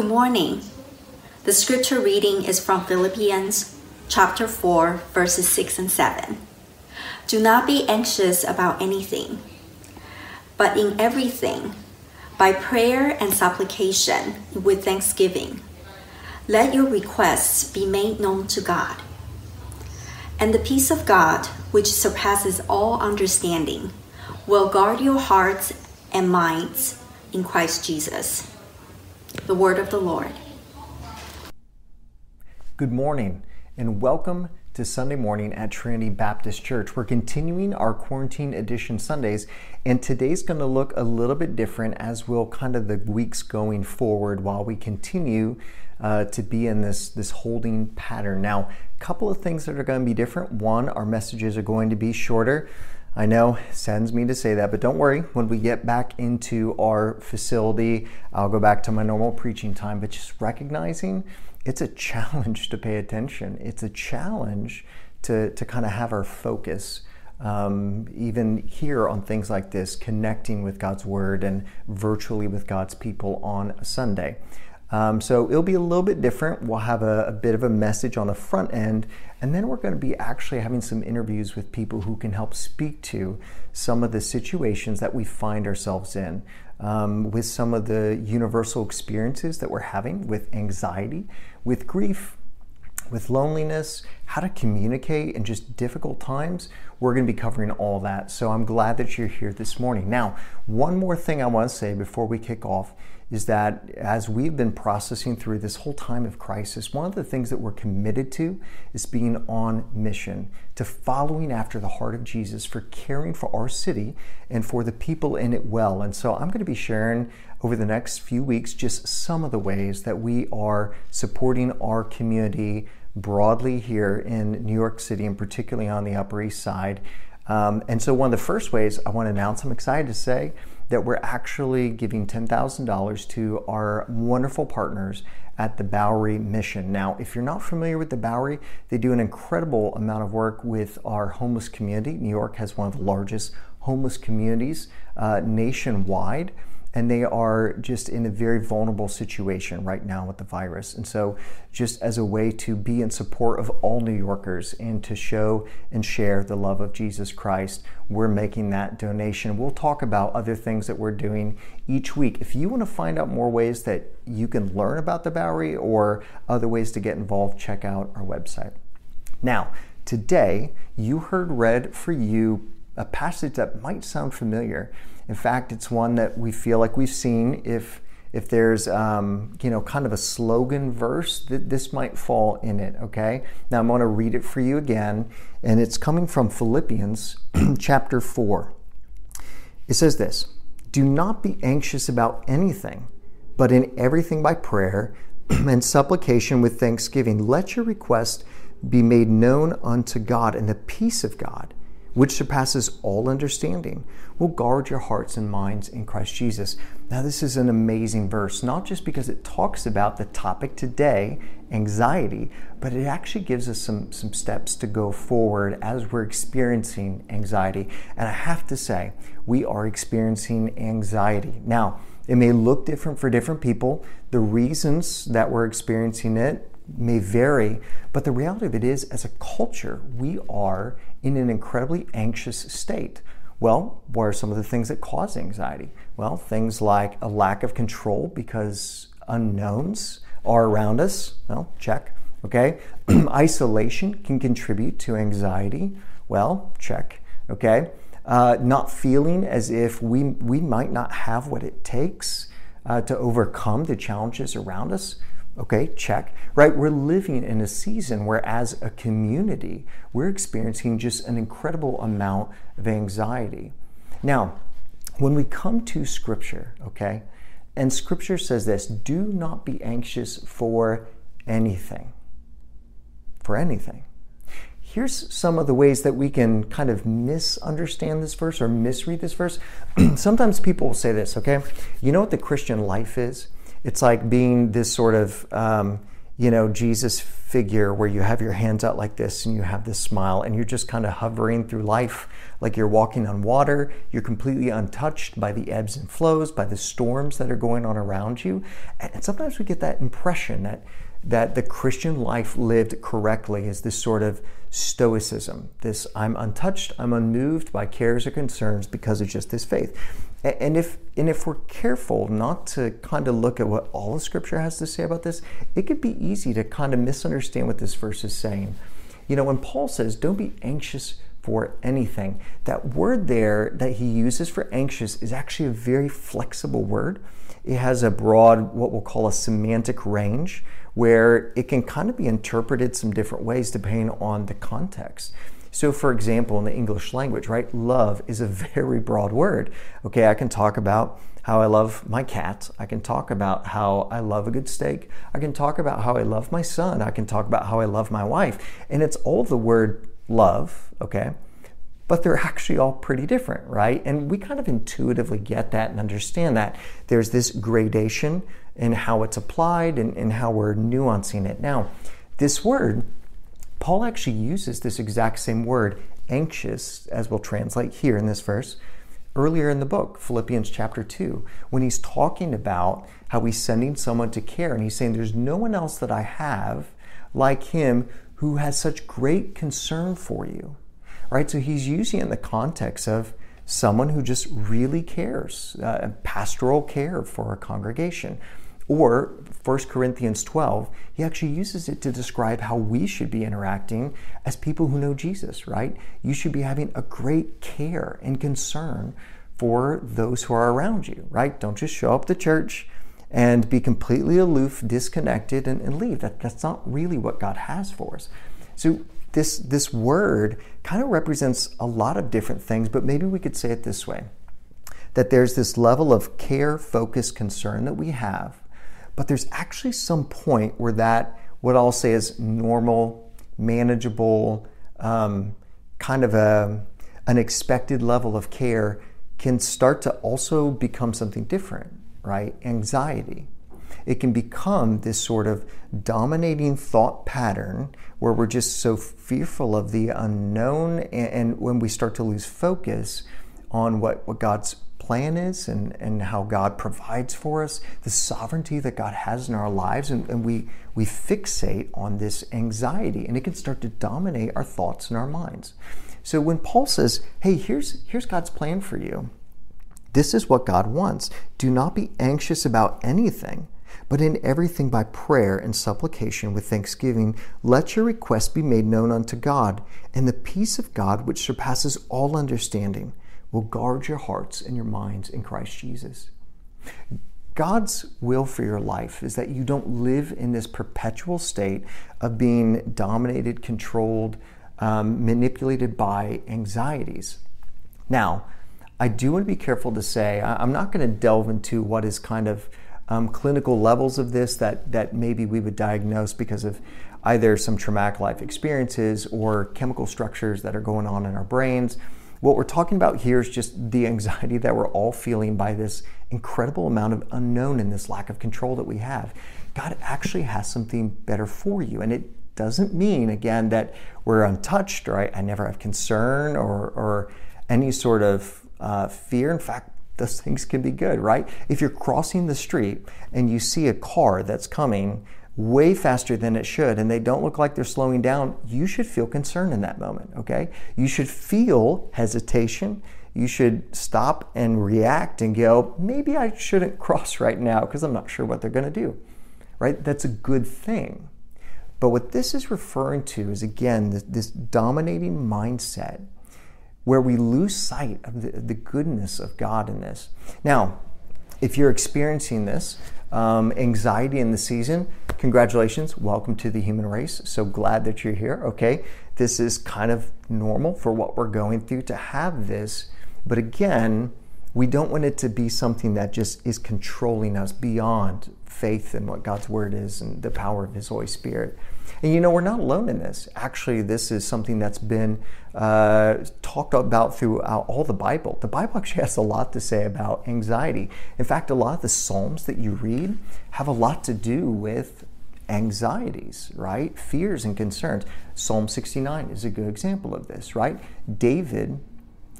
Good morning. The scripture reading is from Philippians chapter 4, verses 6 and 7. Do not be anxious about anything, but in everything, by prayer and supplication with thanksgiving, let your requests be made known to God. And the peace of God, which surpasses all understanding, will guard your hearts and minds in Christ Jesus. The word of the Lord. Good morning and welcome to Sunday morning at Trinity Baptist Church. We're continuing our quarantine edition Sundays, and today's going to look a little bit different as will kind of the weeks going forward while we continue uh, to be in this this holding pattern. Now, a couple of things that are going to be different. One, our messages are going to be shorter. I know sends me to say that, but don't worry. When we get back into our facility, I'll go back to my normal preaching time. But just recognizing it's a challenge to pay attention. It's a challenge to, to kind of have our focus. Um, even here on things like this, connecting with God's Word and virtually with God's people on Sunday. Um, so it'll be a little bit different. We'll have a, a, bit of a message on the front end, and then we're going to be actually having some interviews with people who can help speak to some of the situations that we find ourselves in, um, with some of the universal experiences that we're having with anxiety, with grief, with loneliness, how to communicate in just difficult times. We're going to be covering all that. So I'm glad that you're here this morning. Now, one more thing I want to say before we kick off is that as we've been processing through this whole time of crisis, one of the things that we're committed to is being on mission, to following after the heart of Jesus for caring for our city and for the people in it well. And so I'm going to be sharing over the next few weeks just some of the ways that we are supporting our community broadly here in New York City and particularly on the Upper East Side. Um, and so, one of the first ways I want to announce, I'm excited to say, that we're actually giving $10,000 to our wonderful partners at the Bowery Mission. Now, if you're not familiar with the Bowery, they do an incredible amount of work with our homeless community. New York has one of the largest homeless communities uh, nationwide and they are just in a very vulnerable situation right now with the virus. And so, just as a way to be in support of all New Yorkers and to show and share the love of Jesus Christ, we're making that donation. We'll talk about other things that we're doing each week. If you want to find out more ways that you can learn about the Bowery or other ways to get involved, check out our website. Now, today, you heard read for you a passage that might sound familiar. In fact, it's one that we feel like we've seen. If if there's um, you know kind of a slogan verse, that this might fall in it. Okay. Now I'm going to read it for you again, and it's coming from Philippians chapter four. It says this: Do not be anxious about anything, but in everything by prayer and supplication with thanksgiving, let your request be made known unto God, and the peace of God which surpasses all understanding, will guard your hearts and minds in Christ Jesus. Now, this is an amazing verse, not just because it talks about the topic today, anxiety, but it actually gives us some, some steps to go forward as we're experiencing anxiety. And I have to say, we are experiencing anxiety. Now, it may look different for different people. The reasons that we're experiencing it may vary, but the reality of it is, as a culture, we are in an incredibly anxious state. Well, what are some of the things that cause anxiety? Well, things like a lack of control because unknowns are around us. Well, check. Okay. Isolation can contribute to anxiety. Well, check. Okay. Uh, not feeling as if we, we might not have what it takes uh, to overcome the challenges around us. Okay, check. Right? We're living in a season where, as a community, we're experiencing just an incredible amount of anxiety. Now, when we come to Scripture, okay, and Scripture says this do not be anxious for anything. For anything. Here's some of the ways that we can kind of misunderstand this verse or misread this verse. Sometimes people will say this, okay? You know what the Christian life is? It's like being this sort of, um, you know, Jesus figure where you have your hands out like this and you have this smile and you're just kind of hovering through life like you're walking on water. You're completely untouched by the ebbs and flows, by the storms that are going on around you. And sometimes we get that impression that that the Christian life lived correctly is this sort of stoicism. This I'm untouched, I'm unmoved by cares or concerns because it's just this faith. And if and if we're careful not to kind of look at what all of Scripture has to say about this, it could be easy to kind of misunderstand what this verse is saying. You know, when Paul says, "Don't be anxious for anything," that word there that he uses for anxious is actually a very flexible word. It has a broad, what we'll call a semantic range, where it can kind of be interpreted some different ways depending on the context. So, for example, in the English language, right, love is a very broad word. Okay, I can talk about how I love my cat. I can talk about how I love a good steak. I can talk about how I love my son. I can talk about how I love my wife. And it's all the word love, okay? But they're actually all pretty different, right? And we kind of intuitively get that and understand that. There's this gradation in how it's applied and, and how we're nuancing it. Now, this word Paul actually uses this exact same word, anxious, as we'll translate here in this verse, earlier in the book, Philippians chapter 2, when he's talking about how he's sending someone to care. And he's saying, There's no one else that I have like him who has such great concern for you. Right? So he's using it in the context of someone who just really cares, uh, pastoral care for a congregation. Or 1 Corinthians 12, he actually uses it to describe how we should be interacting as people who know Jesus, right? You should be having a great care and concern for those who are around you, right? Don't just show up to church and be completely aloof, disconnected, and, and leave. That, that's not really what God has for us. So this, this word kind of represents a lot of different things, but maybe we could say it this way that there's this level of care, focus, concern that we have but there's actually some point where that, what I'll say is normal, manageable, um, kind of a, an expected level of care can start to also become something different, right? Anxiety. It can become this sort of dominating thought pattern where we're just so fearful of the unknown. And, and when we start to lose focus on what, what God's plan is and, and how God provides for us, the sovereignty that God has in our lives, and, and we, we fixate on this anxiety, and it can start to dominate our thoughts and our minds. So when Paul says, hey, here's, here's God's plan for you, this is what God wants. Do not be anxious about anything, but in everything by prayer and supplication with thanksgiving, let your requests be made known unto God, and the peace of God, which surpasses all understanding, will guard your hearts and your minds in Christ Jesus. God's will for your life is that you don't live in this perpetual state of being dominated, controlled, um, manipulated by anxieties. Now, I do want to be careful to say I'm not going to delve into what is kind of um, clinical levels of this that that maybe we would diagnose because of either some traumatic life experiences or chemical structures that are going on in our brains what we're talking about here is just the anxiety that we're all feeling by this incredible amount of unknown and this lack of control that we have. God actually has something better for you. And it doesn't mean, again, that we're untouched, right? I never have concern or, or any sort of uh, fear. In fact, those things can be good, right? If you're crossing the street and you see a car that's coming way faster than it should and they don't look like they're slowing down, you should feel concern in that moment, okay? You should feel hesitation. You should stop and react and go, maybe I shouldn't cross right now because I'm not sure what they're going to do, right? That's a good thing. But what this is referring to is, again, this, this dominating mindset where we lose sight of the, the goodness of God in this. Now, if you're experiencing this, um, anxiety in the season, congratulations. Welcome to the human race. So glad that you're here. Okay. This is kind of normal for what we're going through to have this. But again, we don't want it to be something that just is controlling us beyond faith in what God's word is and the power of His Holy Spirit. And you know, we're not alone in this. Actually, this is something that's been uh, talked about throughout all the Bible. The Bible actually has a lot to say about anxiety. In fact, a lot of the Psalms that you read have a lot to do with anxieties, right? Fears and concerns. Psalm 69 is a good example of this, right? David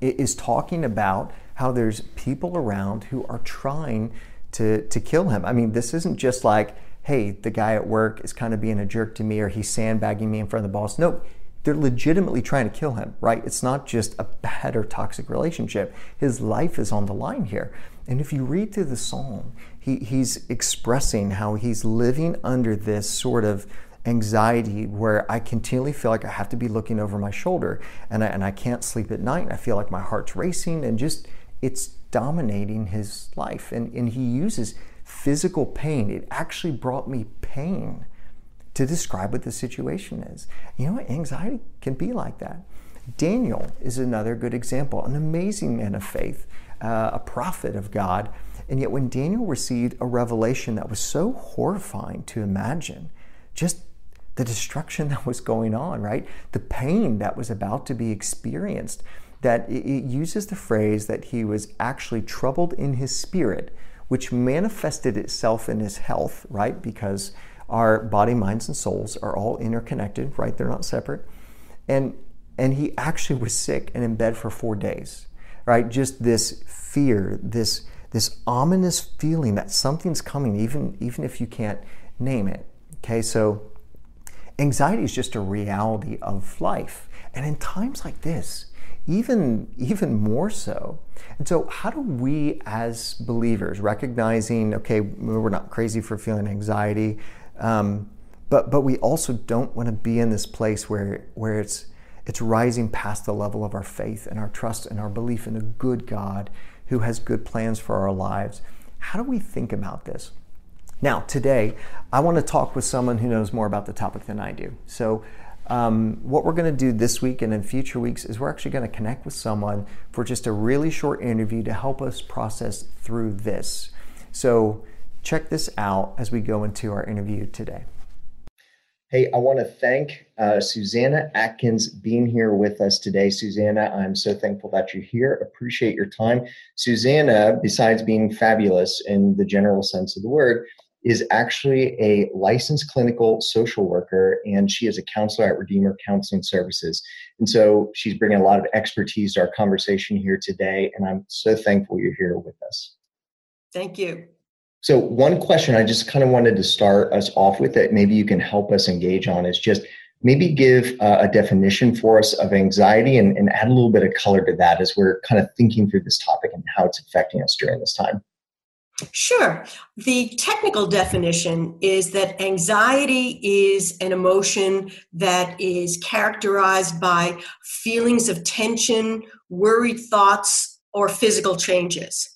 is talking about how there's people around who are trying to, to kill him. I mean, this isn't just like, hey, the guy at work is kind of being a jerk to me or he's sandbagging me in front of the boss. No, they're legitimately trying to kill him, right? It's not just a bad or toxic relationship. His life is on the line here. And if you read through the psalm, he, he's expressing how he's living under this sort of anxiety where I continually feel like I have to be looking over my shoulder and I, and I can't sleep at night. And I feel like my heart's racing and just it's dominating his life. And, and he uses physical pain. It actually brought me pain to describe what the situation is. You know what? Anxiety can be like that. Daniel is another good example, an amazing man of faith, uh, a prophet of God. And yet, when Daniel received a revelation that was so horrifying to imagine, just the destruction that was going on, right? The pain that was about to be experienced, that it uses the phrase that he was actually troubled in his spirit, which manifested itself in his health, right? Because our body, minds, and souls are all interconnected, right? They're not separate. And and he actually was sick and in bed for four days, right? Just this fear, this this ominous feeling that something's coming, even even if you can't name it. Okay, so anxiety is just a reality of life, and in times like this, even even more so. And so, how do we as believers, recognizing, okay, we're not crazy for feeling anxiety, um, but but we also don't want to be in this place where where it's it's rising past the level of our faith and our trust and our belief in a good God who has good plans for our lives. How do we think about this? Now, today, I want to talk with someone who knows more about the topic than I do. So, um, what we're going to do this week and in future weeks is we're actually going to connect with someone for just a really short interview to help us process through this. So, check this out as we go into our interview today. Hey, I want to thank uh, Susanna Atkins being here with us today. Susanna, I'm so thankful that you're here. Appreciate your time. Susanna, besides being fabulous in the general sense of the word, is actually a licensed clinical social worker and she is a counselor at Redeemer Counseling Services. And so she's bringing a lot of expertise to our conversation here today. And I'm so thankful you're here with us. Thank you. So, one question I just kind of wanted to start us off with that maybe you can help us engage on is just maybe give uh, a definition for us of anxiety and, and add a little bit of color to that as we're kind of thinking through this topic and how it's affecting us during this time. Sure. The technical definition is that anxiety is an emotion that is characterized by feelings of tension, worried thoughts, or physical changes.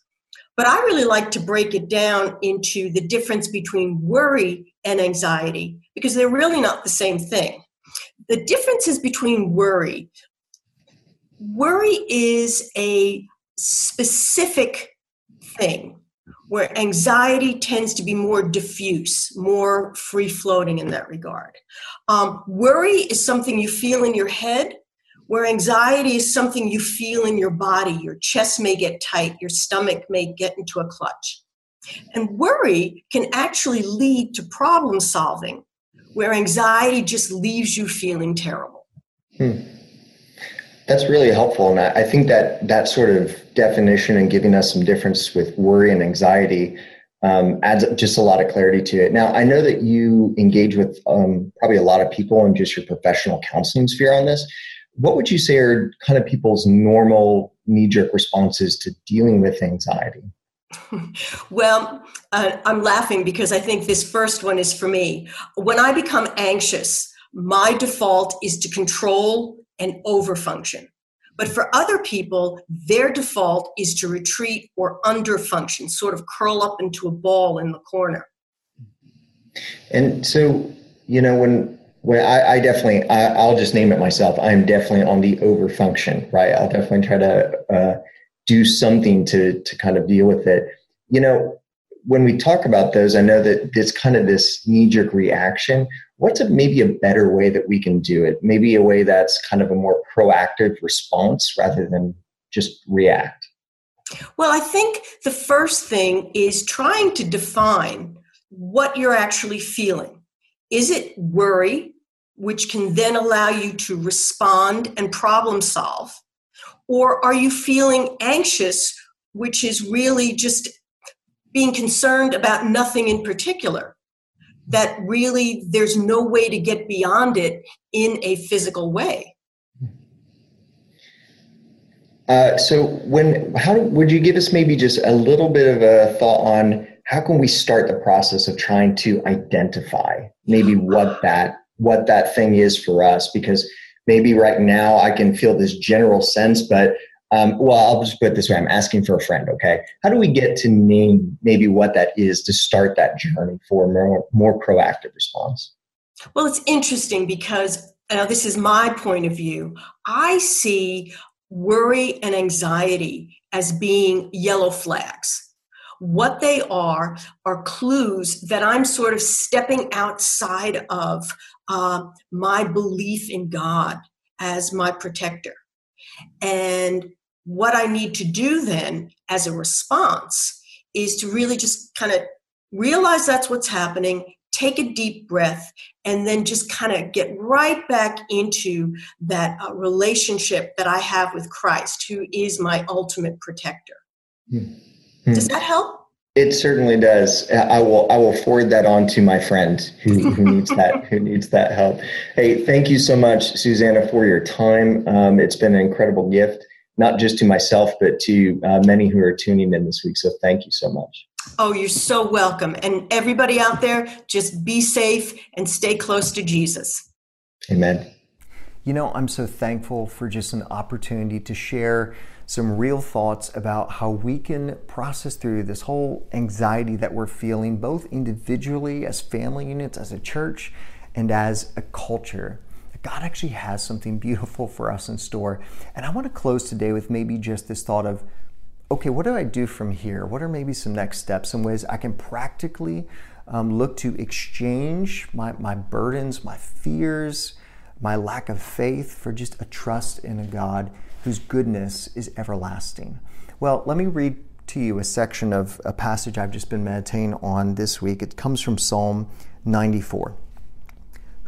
But I really like to break it down into the difference between worry and anxiety because they're really not the same thing. The differences between worry worry is a specific thing where anxiety tends to be more diffuse, more free floating in that regard. Um, worry is something you feel in your head where anxiety is something you feel in your body. Your chest may get tight, your stomach may get into a clutch. And worry can actually lead to problem solving, where anxiety just leaves you feeling terrible. Hmm. That's really helpful. And I think that that sort of definition and giving us some difference with worry and anxiety um, adds just a lot of clarity to it. Now, I know that you engage with um, probably a lot of people in just your professional counseling sphere on this what would you say are kind of people's normal knee jerk responses to dealing with anxiety? well, uh, I'm laughing because I think this first one is for me. When I become anxious, my default is to control and overfunction. But for other people, their default is to retreat or underfunction, sort of curl up into a ball in the corner. And so, you know, when well, I, I definitely, I, will just name it myself. I'm definitely on the over function, right? I'll definitely try to uh, do something to to kind of deal with it. You know, when we talk about those, I know that it's kind of this knee jerk reaction. What's a, maybe a better way that we can do it? Maybe a way that's kind of a more proactive response rather than just react. Well, I think the first thing is trying to define what you're actually feeling Is it worry, which can then allow you to respond and problem solve? Or are you feeling anxious, which is really just being concerned about nothing in particular? That really there's no way to get beyond it in a physical way. Uh, so when how would you give us maybe just a little bit of a thought on how can we start the process of trying to identify maybe what that what that thing is for us because maybe right now i can feel this general sense but um, well i'll just put it this way. I'm asking for a friend okay? How do we get to name maybe what that is to start that journey for more, more proactive response? Well it's interesting because now this is my point of view. I see worry and anxiety as being yellow flags. What they are are clues that I'm sort of stepping outside of uh, my belief in God as my protector. And what I need to do then as a response is to really just kind of realize that's what's happening, take a deep breath, and then just kind of get right back into that uh, relationship that I have with Christ, who is my ultimate protector. Hmm. Hmm. Does that help? It certainly does. I will. I will forward that on to my friend who, who needs that. Who needs that help? Hey, thank you so much, Susanna, for your time. Um, it's been an incredible gift, not just to myself, but to uh, many who are tuning in this week. So, thank you so much. Oh, you're so welcome. And everybody out there, just be safe and stay close to Jesus. Amen. You know, I'm so thankful for just an opportunity to share some real thoughts about how we can process through this whole anxiety that we're feeling, both individually, as family units, as a church, and as a culture. God actually has something beautiful for us in store. And I want to close today with maybe just this thought of okay, what do I do from here? What are maybe some next steps, some ways I can practically um, look to exchange my, my burdens, my fears, my lack of faith for just a trust in a God whose goodness is everlasting. Well, let me read to you a section of a passage I've just been meditating on this week. It comes from Psalm 94.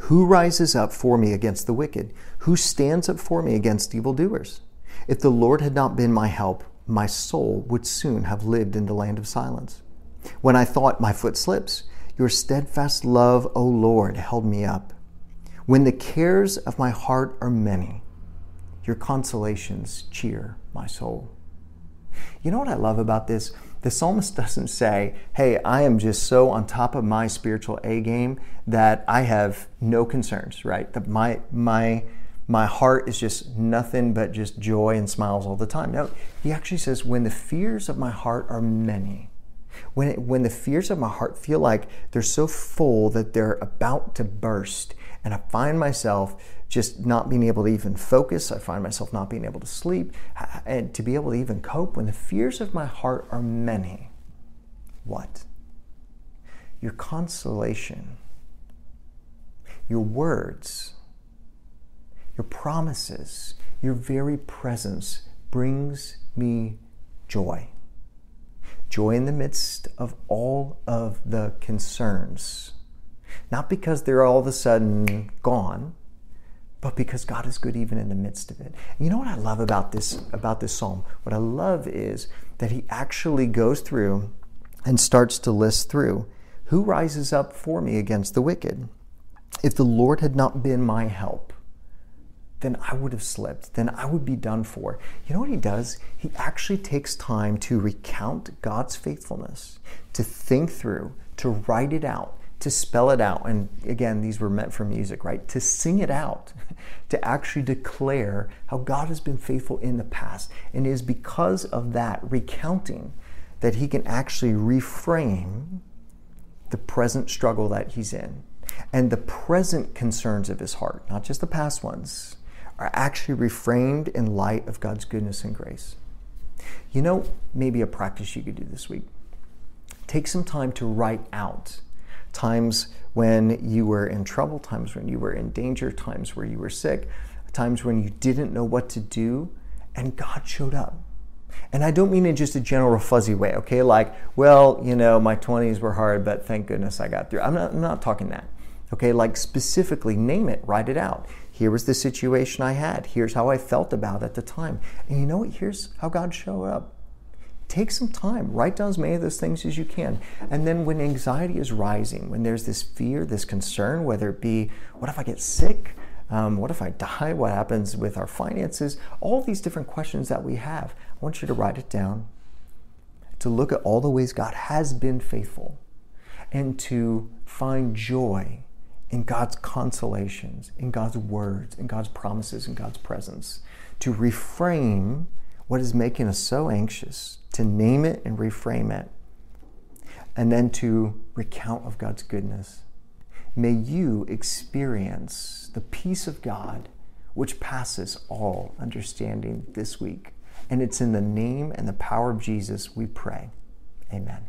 Who rises up for me against the wicked? Who stands up for me against evildoers? If the Lord had not been my help, my soul would soon have lived in the land of silence. When I thought my foot slips, your steadfast love, O Lord, held me up. When the cares of my heart are many, your consolations cheer my soul. You know what I love about this? The psalmist doesn't say, Hey, I am just so on top of my spiritual A game that I have no concerns, right? That my, my, my heart is just nothing but just joy and smiles all the time. No, he actually says, When the fears of my heart are many, when, it, when the fears of my heart feel like they're so full that they're about to burst, and I find myself just not being able to even focus. I find myself not being able to sleep and to be able to even cope when the fears of my heart are many. What? Your consolation, your words, your promises, your very presence brings me joy. Joy in the midst of all of the concerns. Not because they're all of a sudden gone, but because God is good even in the midst of it. You know what I love about this about this psalm? What I love is that he actually goes through and starts to list through who rises up for me against the wicked. If the Lord had not been my help, then I would have slipped. Then I would be done for. You know what he does? He actually takes time to recount God's faithfulness, to think through, to write it out, to spell it out. And again, these were meant for music, right? To sing it out, to actually declare how God has been faithful in the past. And it is because of that recounting that he can actually reframe the present struggle that he's in. And the present concerns of his heart, not just the past ones, are actually reframed in light of God's goodness and grace. You know, maybe a practice you could do this week. Take some time to write out times when you were in trouble, times when you were in danger, times where you were sick, times when you didn't know what to do, and God showed up. And I don't mean in just a general fuzzy way, okay? Like, well, you know, my 20s were hard, but thank goodness I got through. I'm not, I'm not talking that. Okay, like specifically name it, write it out. Here was the situation I had. Here's how I felt about it at the time. And you know what? Here's how God showed up. Take some time, write down as many of those things as you can. And then when anxiety is rising, when there's this fear, this concern, whether it be, what if I get sick? Um, what if I die? What happens with our finances? All these different questions that we have. I want you to write it down, to look at all the ways God has been faithful, and to find joy in God's consolations, in God's words, in God's promises, in God's presence, to reframe what is making us so anxious, to name it and reframe it, and then to recount of God's goodness. May you experience the peace of God which passes all understanding this week. And it's in the name and the power of Jesus we pray. Amen.